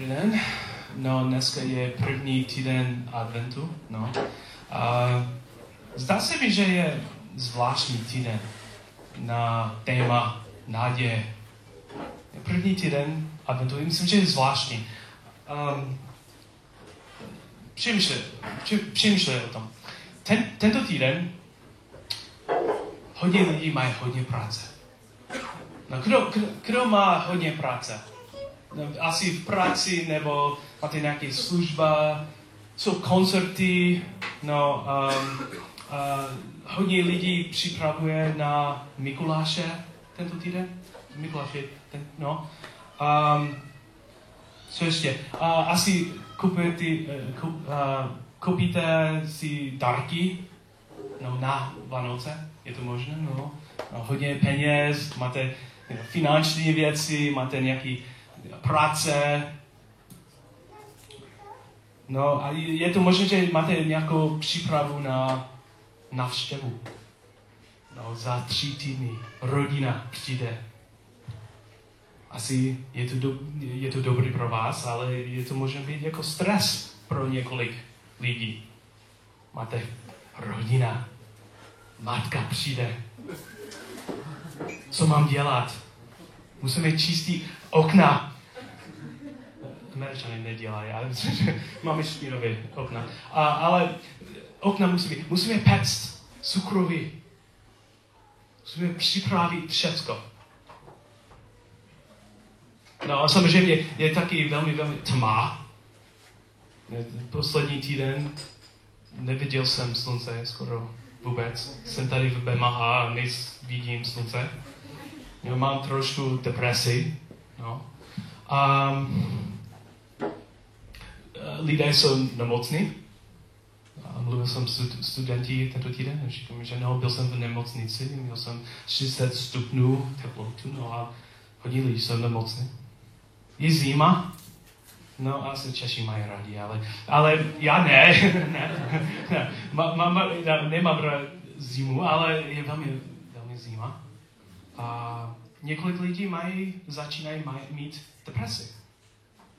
Dobrý den. No, dneska je první týden adventu, no. A zdá se mi, že je zvláštní týden na téma naděje. První týden adventu, myslím, že je zvláštní. Um, přemýšlej, přemýšlej o tom. Ten, tento týden hodně lidí mají hodně práce. No, kdo, kdo, kdo má hodně práce? No, asi v práci, nebo máte nějaké služba, jsou koncerty, no, um, uh, hodně lidí připravuje na Mikuláše tento týden. Mikuláše, ten, no. Um, co ještě? Uh, asi kupujete, uh, kup, uh, koupíte si dárky no, na Vánoce, je to možné? No. no hodně peněz, máte finanční věci, máte nějaký práce. No a je to možné, že máte nějakou přípravu na navštěvu. No, za tři týdny rodina přijde. Asi je to, do, je to dobrý pro vás, ale je to možná být jako stres pro několik lidí. Máte rodina, matka přijde. Co mám dělat? Musíme čistit okna. Američany nedělají, ale máme špinové okna. A, ale okna musíme, musíme pect cukroví. Musíme připravit všecko. No a samozřejmě je taky velmi, velmi tma. Poslední týden neviděl jsem slunce skoro vůbec. Jsem tady v Bema a vidím slunce. Jo, mám trošku depresi. No. Um, lidé jsou nemocní. Mluvil jsem s studenti tento týden, říkám, že no, byl jsem v nemocnici, měl jsem 30 stupňů teplotu, no a hodně lidí jsou nemocní. Je zima, No, asi Češi mají rádi, ale, ale já ne. ne, ne. Ma, ma, ma, nemám rád zimu, ale je velmi, velmi zima. A několik lidí mají, začínají mít depresi.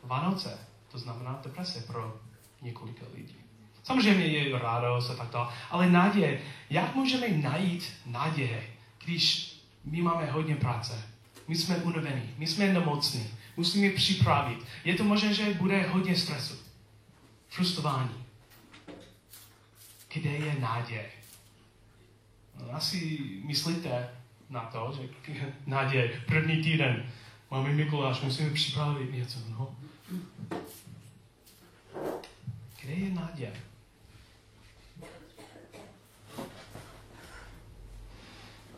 Vánoce, to znamená deprese pro několika lidí. Samozřejmě je radost a tak dále, ale naděje, jak můžeme najít naděje, když my máme hodně práce, my jsme unavení, my jsme nemocní, musíme připravit. Je to možné, že bude hodně stresu, frustrování. Kde je naděje? No, asi myslíte na to, že naděje, první týden, máme Mikuláš, musíme připravit něco. No. Kde je naděje?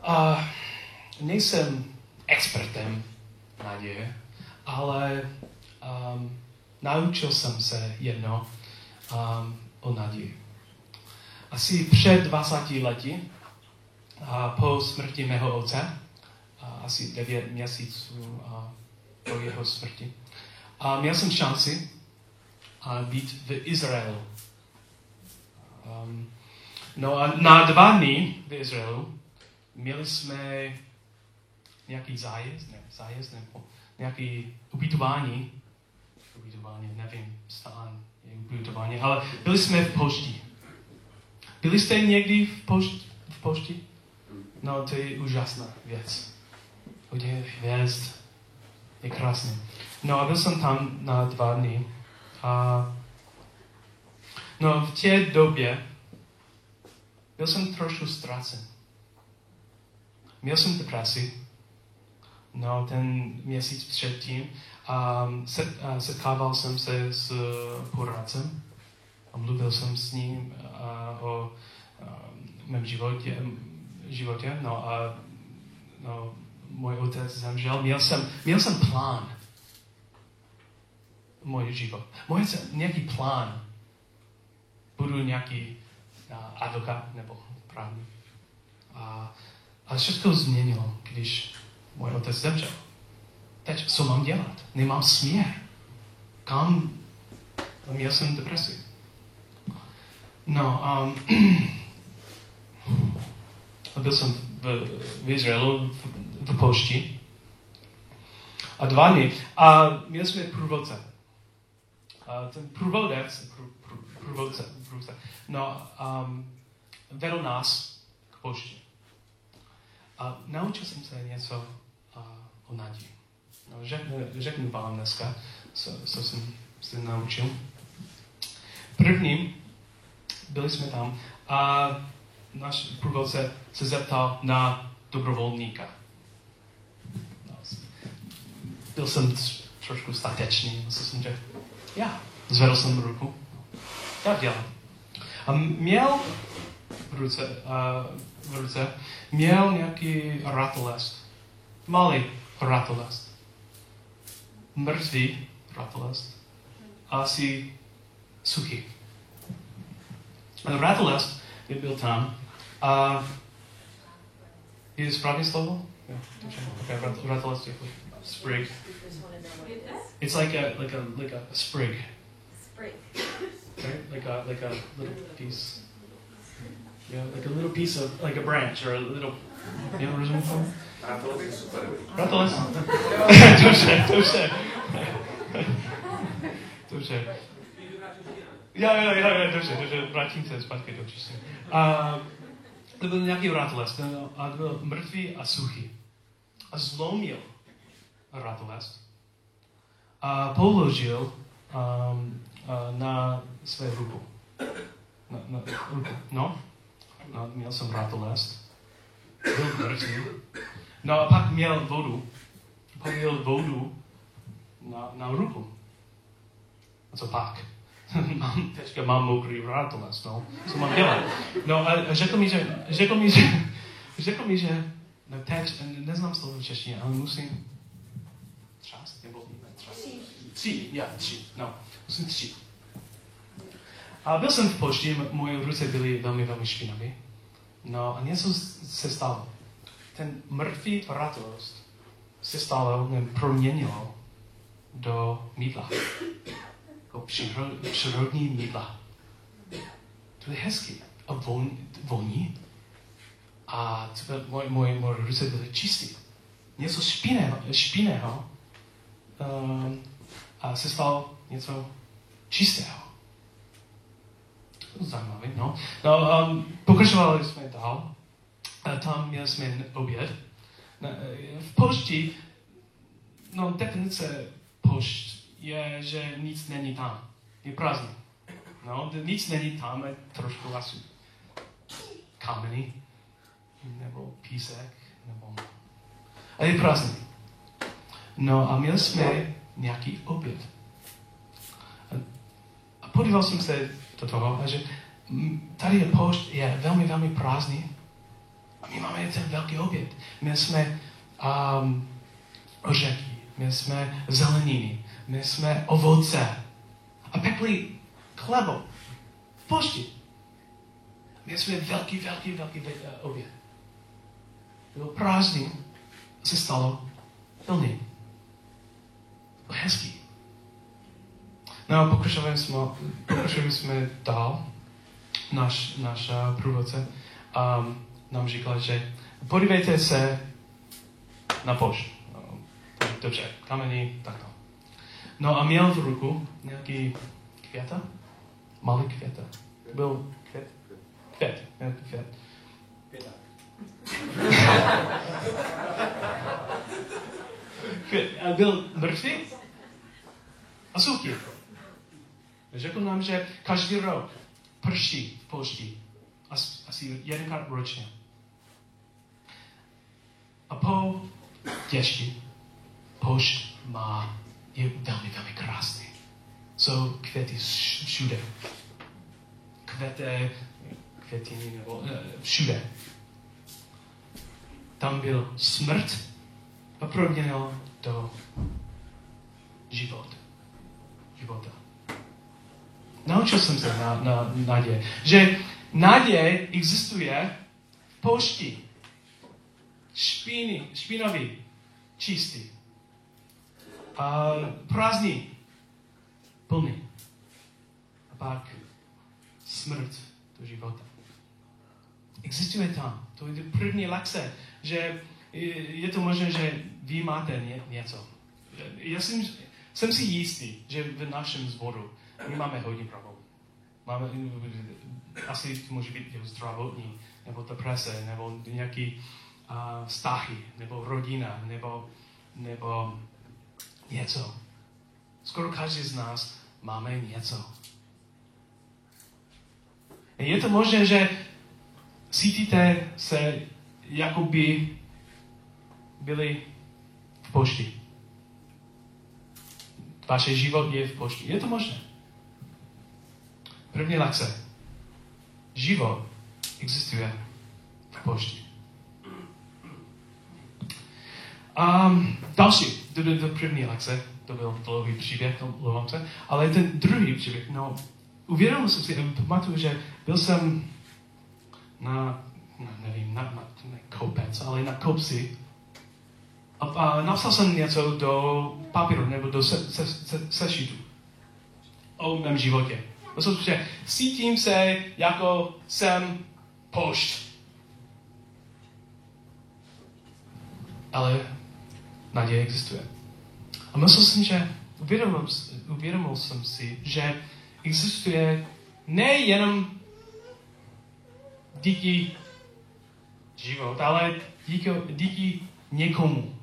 A nejsem expertem naděje, ale um, naučil jsem se jedno um, o naději. Asi před 20 lety, a po smrti mého otce, asi 9 měsíců a po jeho smrti, a měl jsem šanci a být v Izraelu. Um, no a na dva dny v Izraelu měli jsme nějaký zájezd, ne, zájezd nebo nějaký ubytování, ubytování, nevím, stán je ubytování, ale byli jsme v pošti. Byli jste někdy v pošti? V pošti? No, to je úžasná věc. Hodně hvězd. Je krásné. No a byl jsem tam na dva dny. A no, v té době byl jsem trošku ztracen. Měl jsem depresi, no, ten měsíc předtím a set, a setkával jsem se s poradcem a mluvil jsem s ním a, o a, mém životě, životě no a no, můj otec zemřel, měl jsem, měl jsem plán můj život. Můj nějaký plán. Budu nějaký a, advokát nebo právník. A, a všechno změnilo, když můj otec zemřel. Teď, co mám dělat? Nemám směr. Kam? Měl jsem depresi. No, um, byl jsem v, v Izraelu v, v pošti a dva dny a měli jsme průvodce. uh, ten průvodec, prů, prů, průvodce, průvodce, no, um, vedl nás k poště. A naučil jsem se něco uh, o naději. No, řeknu, řeknu vám dneska, co, co jsem se naučil. Prvním byli jsme tam a náš průvodce se zeptal na dobrovolníka. No, byl jsem trošku statečný, co jsem řekl. Já. Zvedl jsem ruku. Já dělám. A měl v ruce, uh, v ruce měl nějaký ratolest. Malý ratolest. Mrtvý ratolest. Asi suchý. Ratolest by byl tam. A je správné slovo? Yeah, okay, ratolest, sprig. It's like a like a like a, a sprig. Sprig. Right? Like a like a little piece. Yeah, like a little piece of like a branch or a little. You know what I'm saying? Dobře, vrátím se zpátky do čísla. A to byl nějaký ratolest a byl mrtvý a suchý. A zlomil ratolest a položil um, uh, na své ruku. Na, na ruku. No, no, měl jsem ratolest. Byl mrtvý. No a pak měl vodu. Pak měl vodu na, na ruku. A co pak? Mám, teďka mám mokrý ratolest, no. Co mám dělat? No a řekl mi, že, řekl mi, že, řekl mi, že, no teď, neznám slovo v češtině, ale musím třást, nebo třást. Tři, já, tři, no, musím tři. A byl jsem v pošti, moje ruce byly velmi, velmi špinavé. No a něco se stalo. Ten mrtvý ratolest se stalo, proměnilo do mídla. Jako přírodní mídla. To je hezký. A von, voní. A moje, moje, moje ruce byly čistý. Něco špinného, špinného um, a se stalo něco čistého. Zajímavé, no. no um, pokračovali jsme dál. A tam měli jsme oběd. V pošti, no definice pošt je, že nic není tam. Je prázdný. No, nic není tam, je trošku asi kameny, nebo písek, nebo... A je prázdný. No a měli jsme nějaký oběd. A, podíval jsem se do toho, že tady je pošt, je velmi, velmi prázdný. A my máme ten velký oběd. My jsme um, ořechy, my jsme zeleniny, my jsme ovoce. A pekli chlebo pošti. My jsme velký, velký, velký oběd. Byl prázdný, se stalo plný. Byl hezký. No a pokračovali jsme, pokračovali jsme dál. Náš, náš uh, průvodce um, nám říkal, že podívejte se na pošt. No, dobře, kamení, takto. No a měl v ruku nějaký květa, malý květa. Byl květ? Květ, nějaký květ. A byl mrtvý a suchý. Řekl nám, že každý rok prší v pošti. Asi jedenkrát ročně. A po děšti pošt má, je velmi, velmi krásný. Jsou květy všude. Květy, květiny nebo všude. Tam byl smrt a proměnil do život. života. Naučil jsem se na, na naděje, že naděje existuje v pošti. Špíny, špinavý, čistý. A prázdný, plný. A pak smrt do života. Existuje tam. To je první lekce, že je to možné, že vy máte ně, něco. Já jsem jsem si jistý, že v našem zboru my máme hodně problémů. Máme, asi to může být zdravotní, nebo deprese, nebo nějaký uh, vztahy, nebo rodina, nebo, nebo něco. Skoro každý z nás máme něco. Je to možné, že cítíte se, jako by byli v pošti. Vaše život je v pošti. Je to možné. První lekce. Život existuje v pošti. A další, to byl to první lekce, to byl dlouhý příběh, mluvám se, ale ten druhý příběh, no, uvědomil jsem si, pamatuju, že byl jsem na, na nevím, na, na, na kopec, ale na kopci a, a napsal jsem něco do papíru nebo do se, se, se, sešitu o mém životě. Protože cítím se jako jsem pošt. Ale naděje existuje. A myslel jsem, že uvědomil, uvědomil jsem si, že existuje nejenom díky život, ale díky, díky někomu.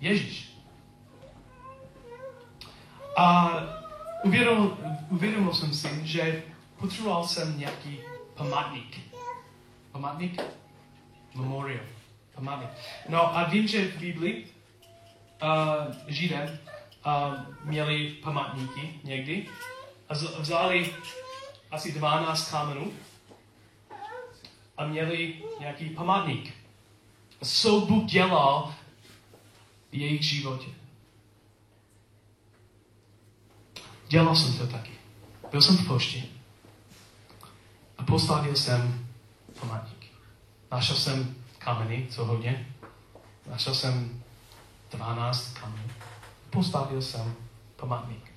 Ježíš. A uvědomil, uvědomil jsem si, že potřeboval jsem nějaký památník. Památník? Memorial. Památník. No a vím, že v Biblii uh, Židé uh, měli památníky někdy a vzali asi 12 kamenů a měli nějaký památník. Co Bůh dělal v jejich životě. Dělal jsem to taky. Byl jsem v pošti a postavil jsem památník. Našel jsem kameny, co hodně. Našel jsem 12 kamenů. Postavil jsem památník.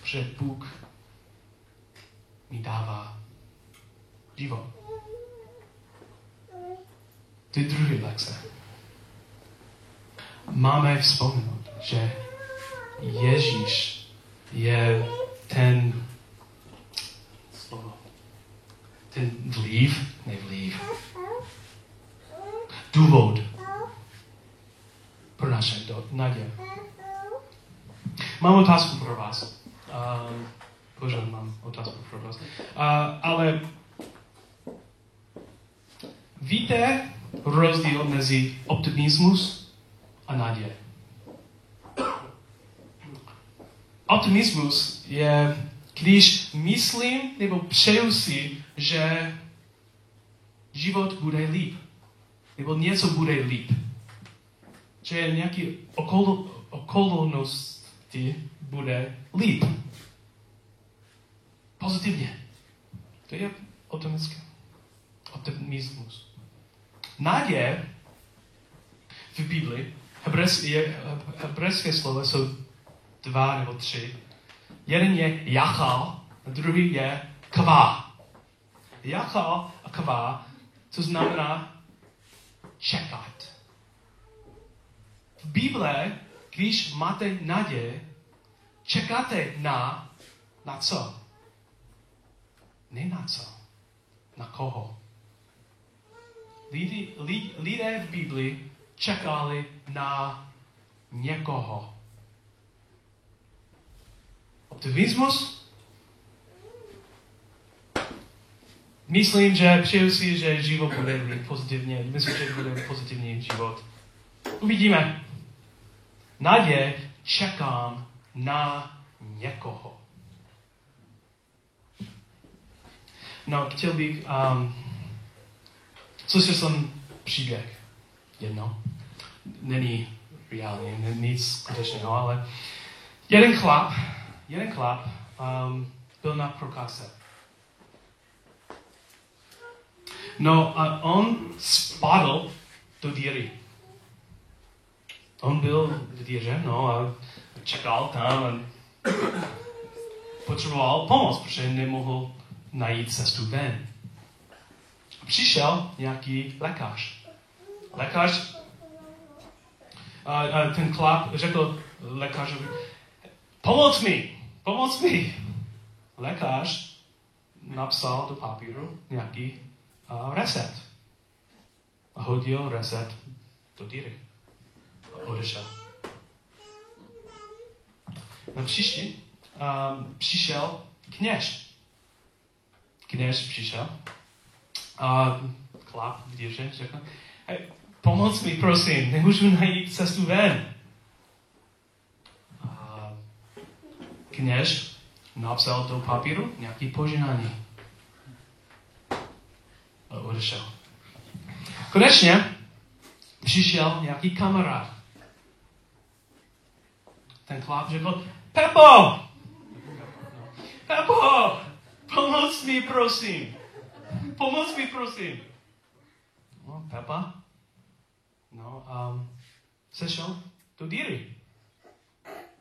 Protože Bůh mi dává. To je druhý lekce. Máme vzpomenout, že Ježíš je ten slovo, ten vliv, ne vliv, důvod pro naše naděje. Mám otázku pro vás. Uh, mám otázku pro vás. Uh, ale víte rozdíl mezi optimismus a naděje? Optimismus je, když myslím nebo přeju si, že život bude líp. Nebo něco bude líp. Že nějaký okol, okolnosti bude líp. Pozitivně. To je optimistické. Optimismus. Naděje v Biblii, hebrejské slovo jsou dva nebo tři. Jeden je jachal, a druhý je kvá. Jachal a kvá, co znamená čekat. V Bible, když máte naděje, čekáte na, na co? Ne na co. Na koho? Lidi, lid, lidé v Biblii čekali na někoho. Optimismus? Myslím, že přeju si, že život bude pozitivně. Myslím, že bude pozitivní život. Uvidíme. Nadě čekám na někoho. No, chtěl bych, um, slyšel jsem příběh jedno. Není reálně, nic skutečného, ale jeden chlap, jeden chlap um, byl na prokáze. No a on spadl do díry. On byl v díře, no a čekal tam a potřeboval pomoc, protože nemohl najít cestu ven. Přišel nějaký lékař. Lékař a, a ten chlap řekl, lékařovi, pomoc mi, pomoc mi. Lékař napsal do papíru nějaký uh, recept. A hodil recept do díry. A odešel. Na příští um, přišel kněž. Kněž přišel a klap v díře řekl, hey, pomoc mi, prosím, nemůžu najít cestu ven. A kněž napsal do papíru nějaký požehnání. Odešel. Konečně přišel nějaký kamarád. Ten chlap řekl, Pepo! Pepo! Pomoc mi, prosím! Pomoc mi, prosím! No, Pepa? No, um, sešel do díry.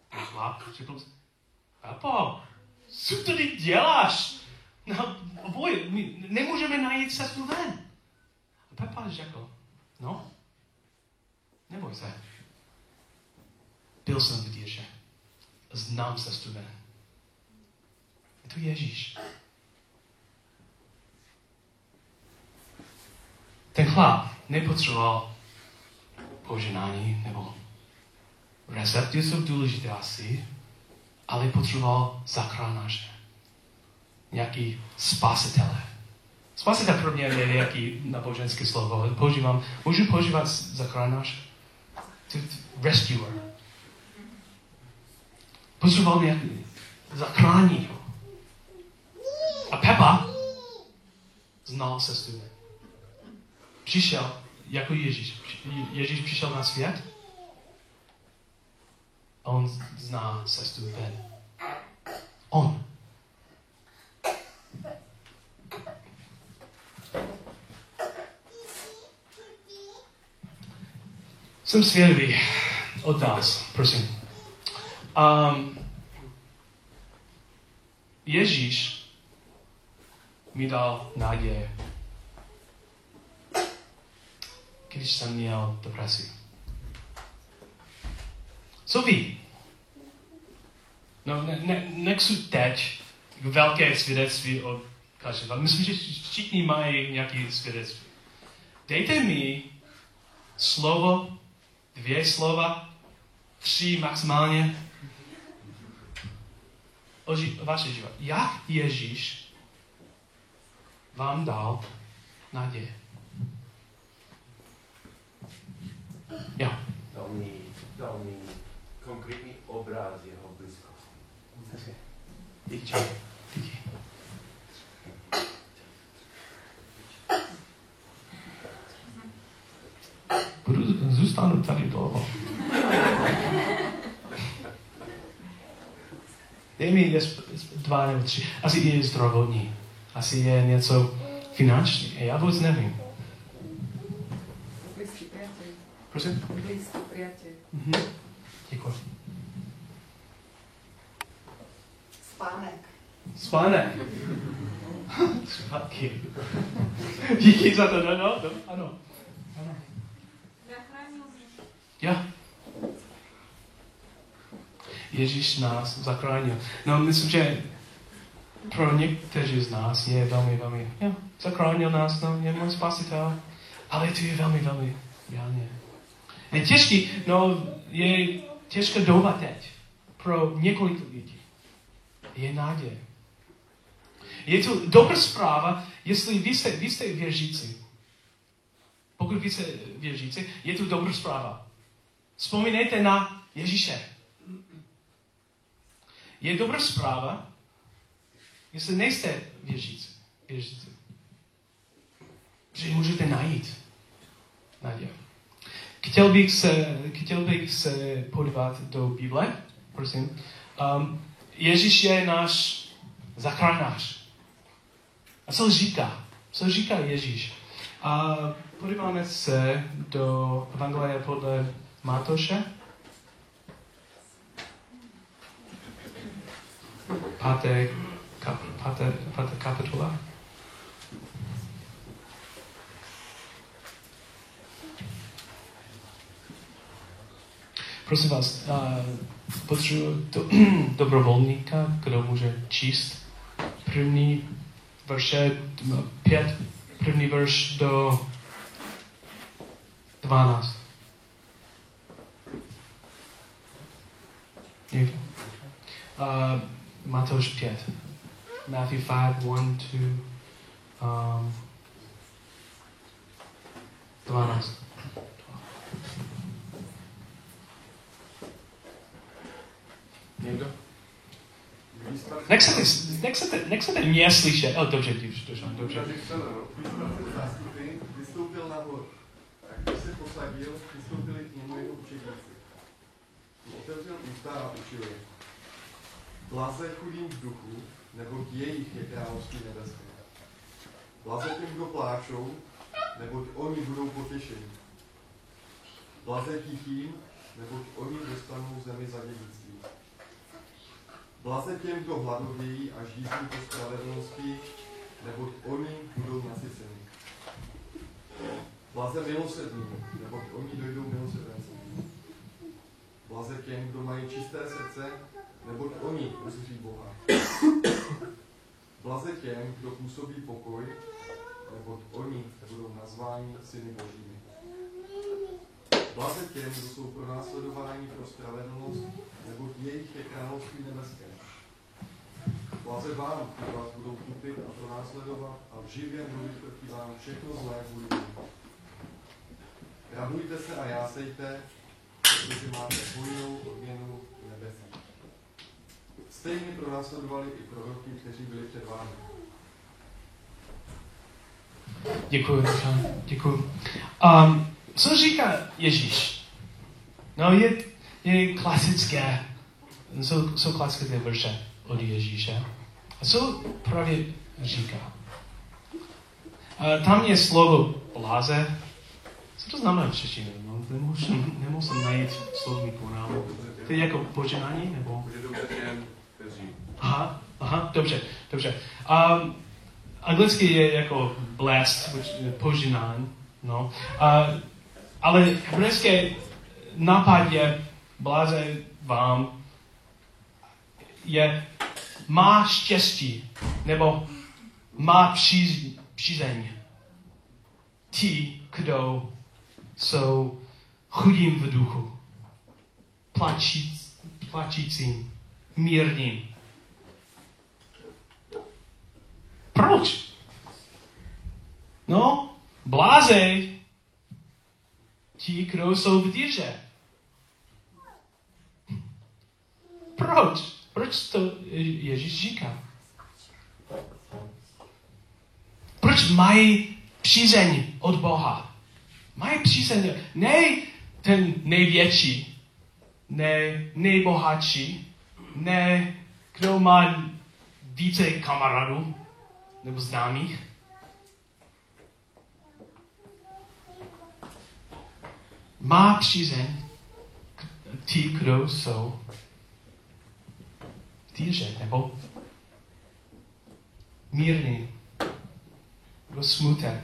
Ten chlap řekl, Pepo, co tady děláš? No, boj, my nemůžeme najít cestu ven. A Pepa řekl, no, neboj se. Byl jsem v díře. Znám cestu ven. Je to Ježíš. Ten chlap nepotřeboval poženání nebo recepty jsou důležité asi, ale potřeboval zachránáře. Nějaký spasitele. Spasitel pro mě je nějaký naboženské slovo. Používám, můžu používat zachránář? Rescuer. Potřeboval nějaký zachránit. A Pepa znal cestu. Přišel jako Ježíš. Ježíš přišel na svět a on zná cestu ven. On. Jsem svědavý od nás, prosím. Um, Ježíš mi dal naděje, když jsem měl depresi. Co ví? No, ne, ne, nechci teď velké svědectví od každého. Myslím, že všichni mají nějaké svědectví. Dejte mi slovo, dvě slova, tři maximálně, o ži- vaše život. Jak Ježíš vám dal naděje? Jo. Dal mi, dal mi konkrétní obraz jeho blízkosti. Díky. Díky. Budu, zůstanu tady dlouho. Dej mi jest, dva nebo tři. Asi je zdravotní. Asi je něco finanční. Já vůbec nevím. Blízký priateľ. Prosím? Blízký priateľ. Mhm. Děkuji. Spánek. Spánek. Díky za to, no, no, no, ano. Ja. Ježíš nás zachránil. No, myslím, že pro někteří z nás je velmi, velmi, jo, zachránil nás, no, je můj spasitel. Ale to je velmi, velmi reálně. Je těžký, no, je těžká doba teď pro několik lidí. Je naděje. Je to dobrá zpráva, jestli vy jste, vy jste věřící. Pokud vy jste věřící, je to dobrá zpráva. Vzpomínejte na Ježíše. Je dobrá zpráva, jestli nejste věřící. věřící. Že můžete najít naději. Chtěl bych se, chtěl bych se podívat do Bible, prosím. Um, Ježíš je náš zachránář. A co říká? Co říká Ježíš? A podíváme se do Evangelia podle Matoše. Páté, kap, páté, páté. Prosím vás, potřebuji to, dobrovolníka, kdo může číst první verše, pět, první verš do 12. Někdo? Uh, Matouš 5. Matthew 5, 1, 2, um, 12. Někdo? Nechcete, nechcete, nechcete mě slyšet. O, dobře, dobře, dobře, dobře. zástupy vystoupil nahoru. A když se posadil, vystoupili k němu jeho učedníci. Otevřel ústa a učil je. Blaze chudým v duchu, nebo jejich je království nebeské. Blaze těm, kdo pláčou, neboť oni budou potěšeni. Blaze tichým, neboť oni dostanou zemi za dědictví. Blaze těm, kdo hladovějí a žízní po spravedlnosti, neboť oni budou nasyceni. Blaze milosrdní, neboť oni dojdou milosrdenství. Blaze těm, kdo mají čisté srdce, neboť oni uzří Boha. Blaze těm, kdo působí pokoj, neboť oni budou nazváni syny božími. Blaze těm, kdo jsou pro následování pro spravedlnost, neboť jejich je království nebeské. Blaze vám, kteří vás budou kupit a pronásledovat a živě mluvit proti vám všechno zlé mně. Radujte se a jásejte, protože máte hojnou odměnu v nebesích. Stejně pronásledovali i proroky, kteří byli před vámi. Děkuji, děkuji. Um, co říká Ježíš? No, je, je klasické, jsou, jsou klasické verše od Ježíše. A co právě říká? Uh, tam je slovo bláze. Co to znamená v češtině? Nemůžu, nemusím najít slovníku nám. To je jako poženání, nebo? Aha, aha, dobře, dobře. Um, anglicky je jako blessed, požehnán, no. Uh, ale hebrejské nápad je bláze vám je má štěstí, nebo má příz, přízeň. Ti, kdo jsou chudým v duchu, plačí, plačícím, mírným. Proč? No, blázej ti, kdo jsou v díře. Proč? Proč to Ježíš říká? Proč mají přízeň od Boha? Mají přízeň, ne ten největší, ne nejbohatší, ne kdo má více kamarádů nebo známých. Má přízeň ti, kdo jsou týře nebo mírný nebo smutek.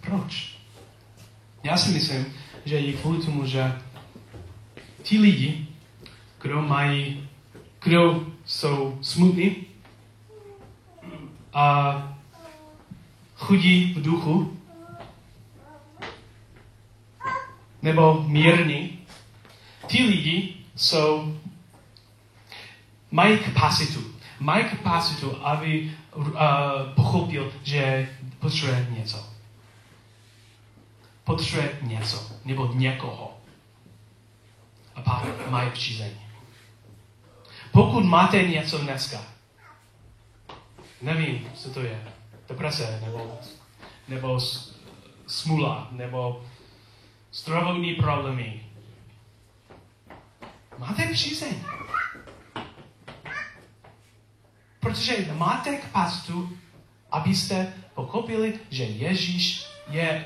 Proč? Já si myslím, že je kvůli tomu, že ti lidi, kdo mají, kdo jsou smutní a chudí v duchu, nebo mírní, ti lidi jsou, mají kapacitu. Mají kapacitu, aby uh, pochopil, že potřebuje něco. Potřebuje něco, nebo někoho. A pak mají přízeň. Pokud máte něco dneska, nevím, co to je, deprese, nebo, nebo smula, nebo zdravotní problémy, máte přízeň. Protože máte kapacitu, abyste pochopili, že Ježíš je,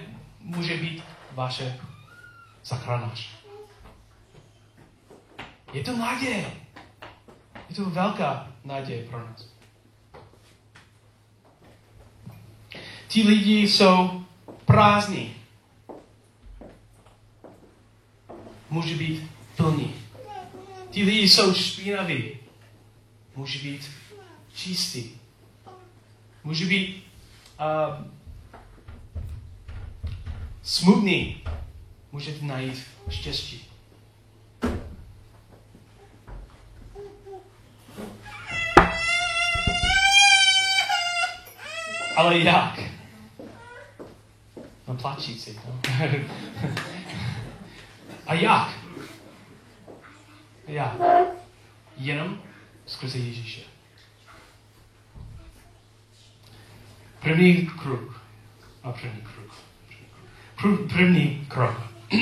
může být vaše zachránář. Je to naděje. Je to velká naděje pro nás. Ti lidi jsou prázdní. může být plný. Ti lidi jsou špinaví. Může být čistý. Může být uh, smutný. Můžete najít štěstí. Ale jak? No plačící, no. A jak? Jak? Jenom skrze Ježíše. První kruh. A první kruh. První, krok.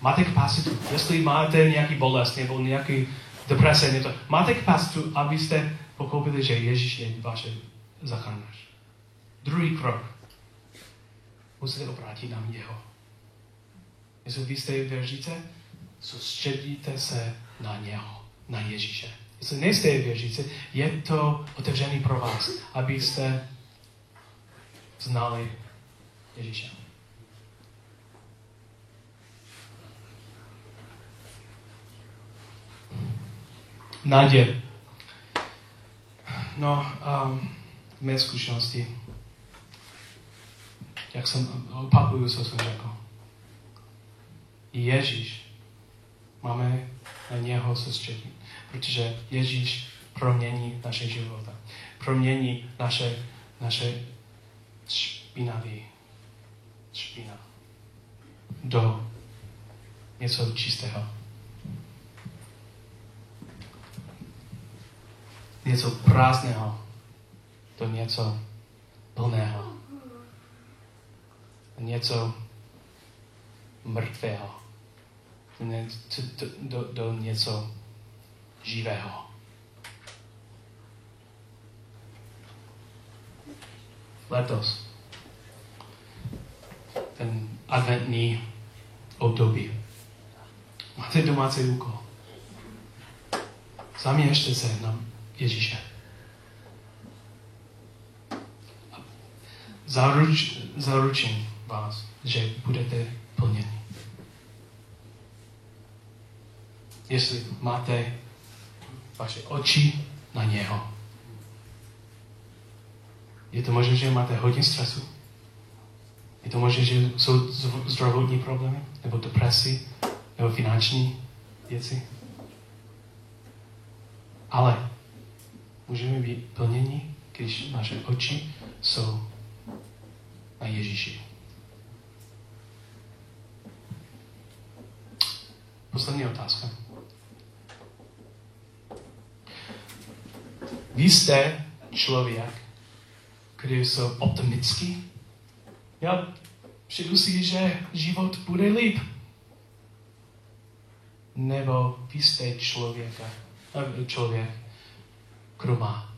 máte kapacitu. Jestli máte nějaký bolest nebo nějaký deprese, něco, máte kapacitu, abyste pochopili, že Ježíš je vaše zachránce. Druhý krok. Musíte obrátit na něho. Jestli vy jste věříte, soustředíte se na něho, na Ježíše. Jestli nejste věříte, je to otevřený pro vás, abyste znali Ježíše. Nadě. No, um, mé zkušenosti, jak jsem opakuju, co jsem řekl. Ježíš, máme na něho soustředit, protože Ježíš promění naše života. Promění naše, naše špinavý špina do něco čistého. Něco prázdného do něco plného. Něco mrtvého. Do, do, do něco živého. Letos ten adventní období. Máte domácí úkol. Zaměřte se na Ježíše. Zaruč, zaručím vás, že budete plněni. Jestli máte vaše oči na něho. Je to možné, že máte hodně stresu. Je to možné, že jsou zdravotní problémy, nebo depresi, nebo finanční věci. Ale můžeme být plněni, když naše oči jsou na Ježíši. Poslední otázka. Vy jste člověk, který je optimický. Já přijdu si, že život bude líp. Nebo vy jste člověka, člověk, kdo má.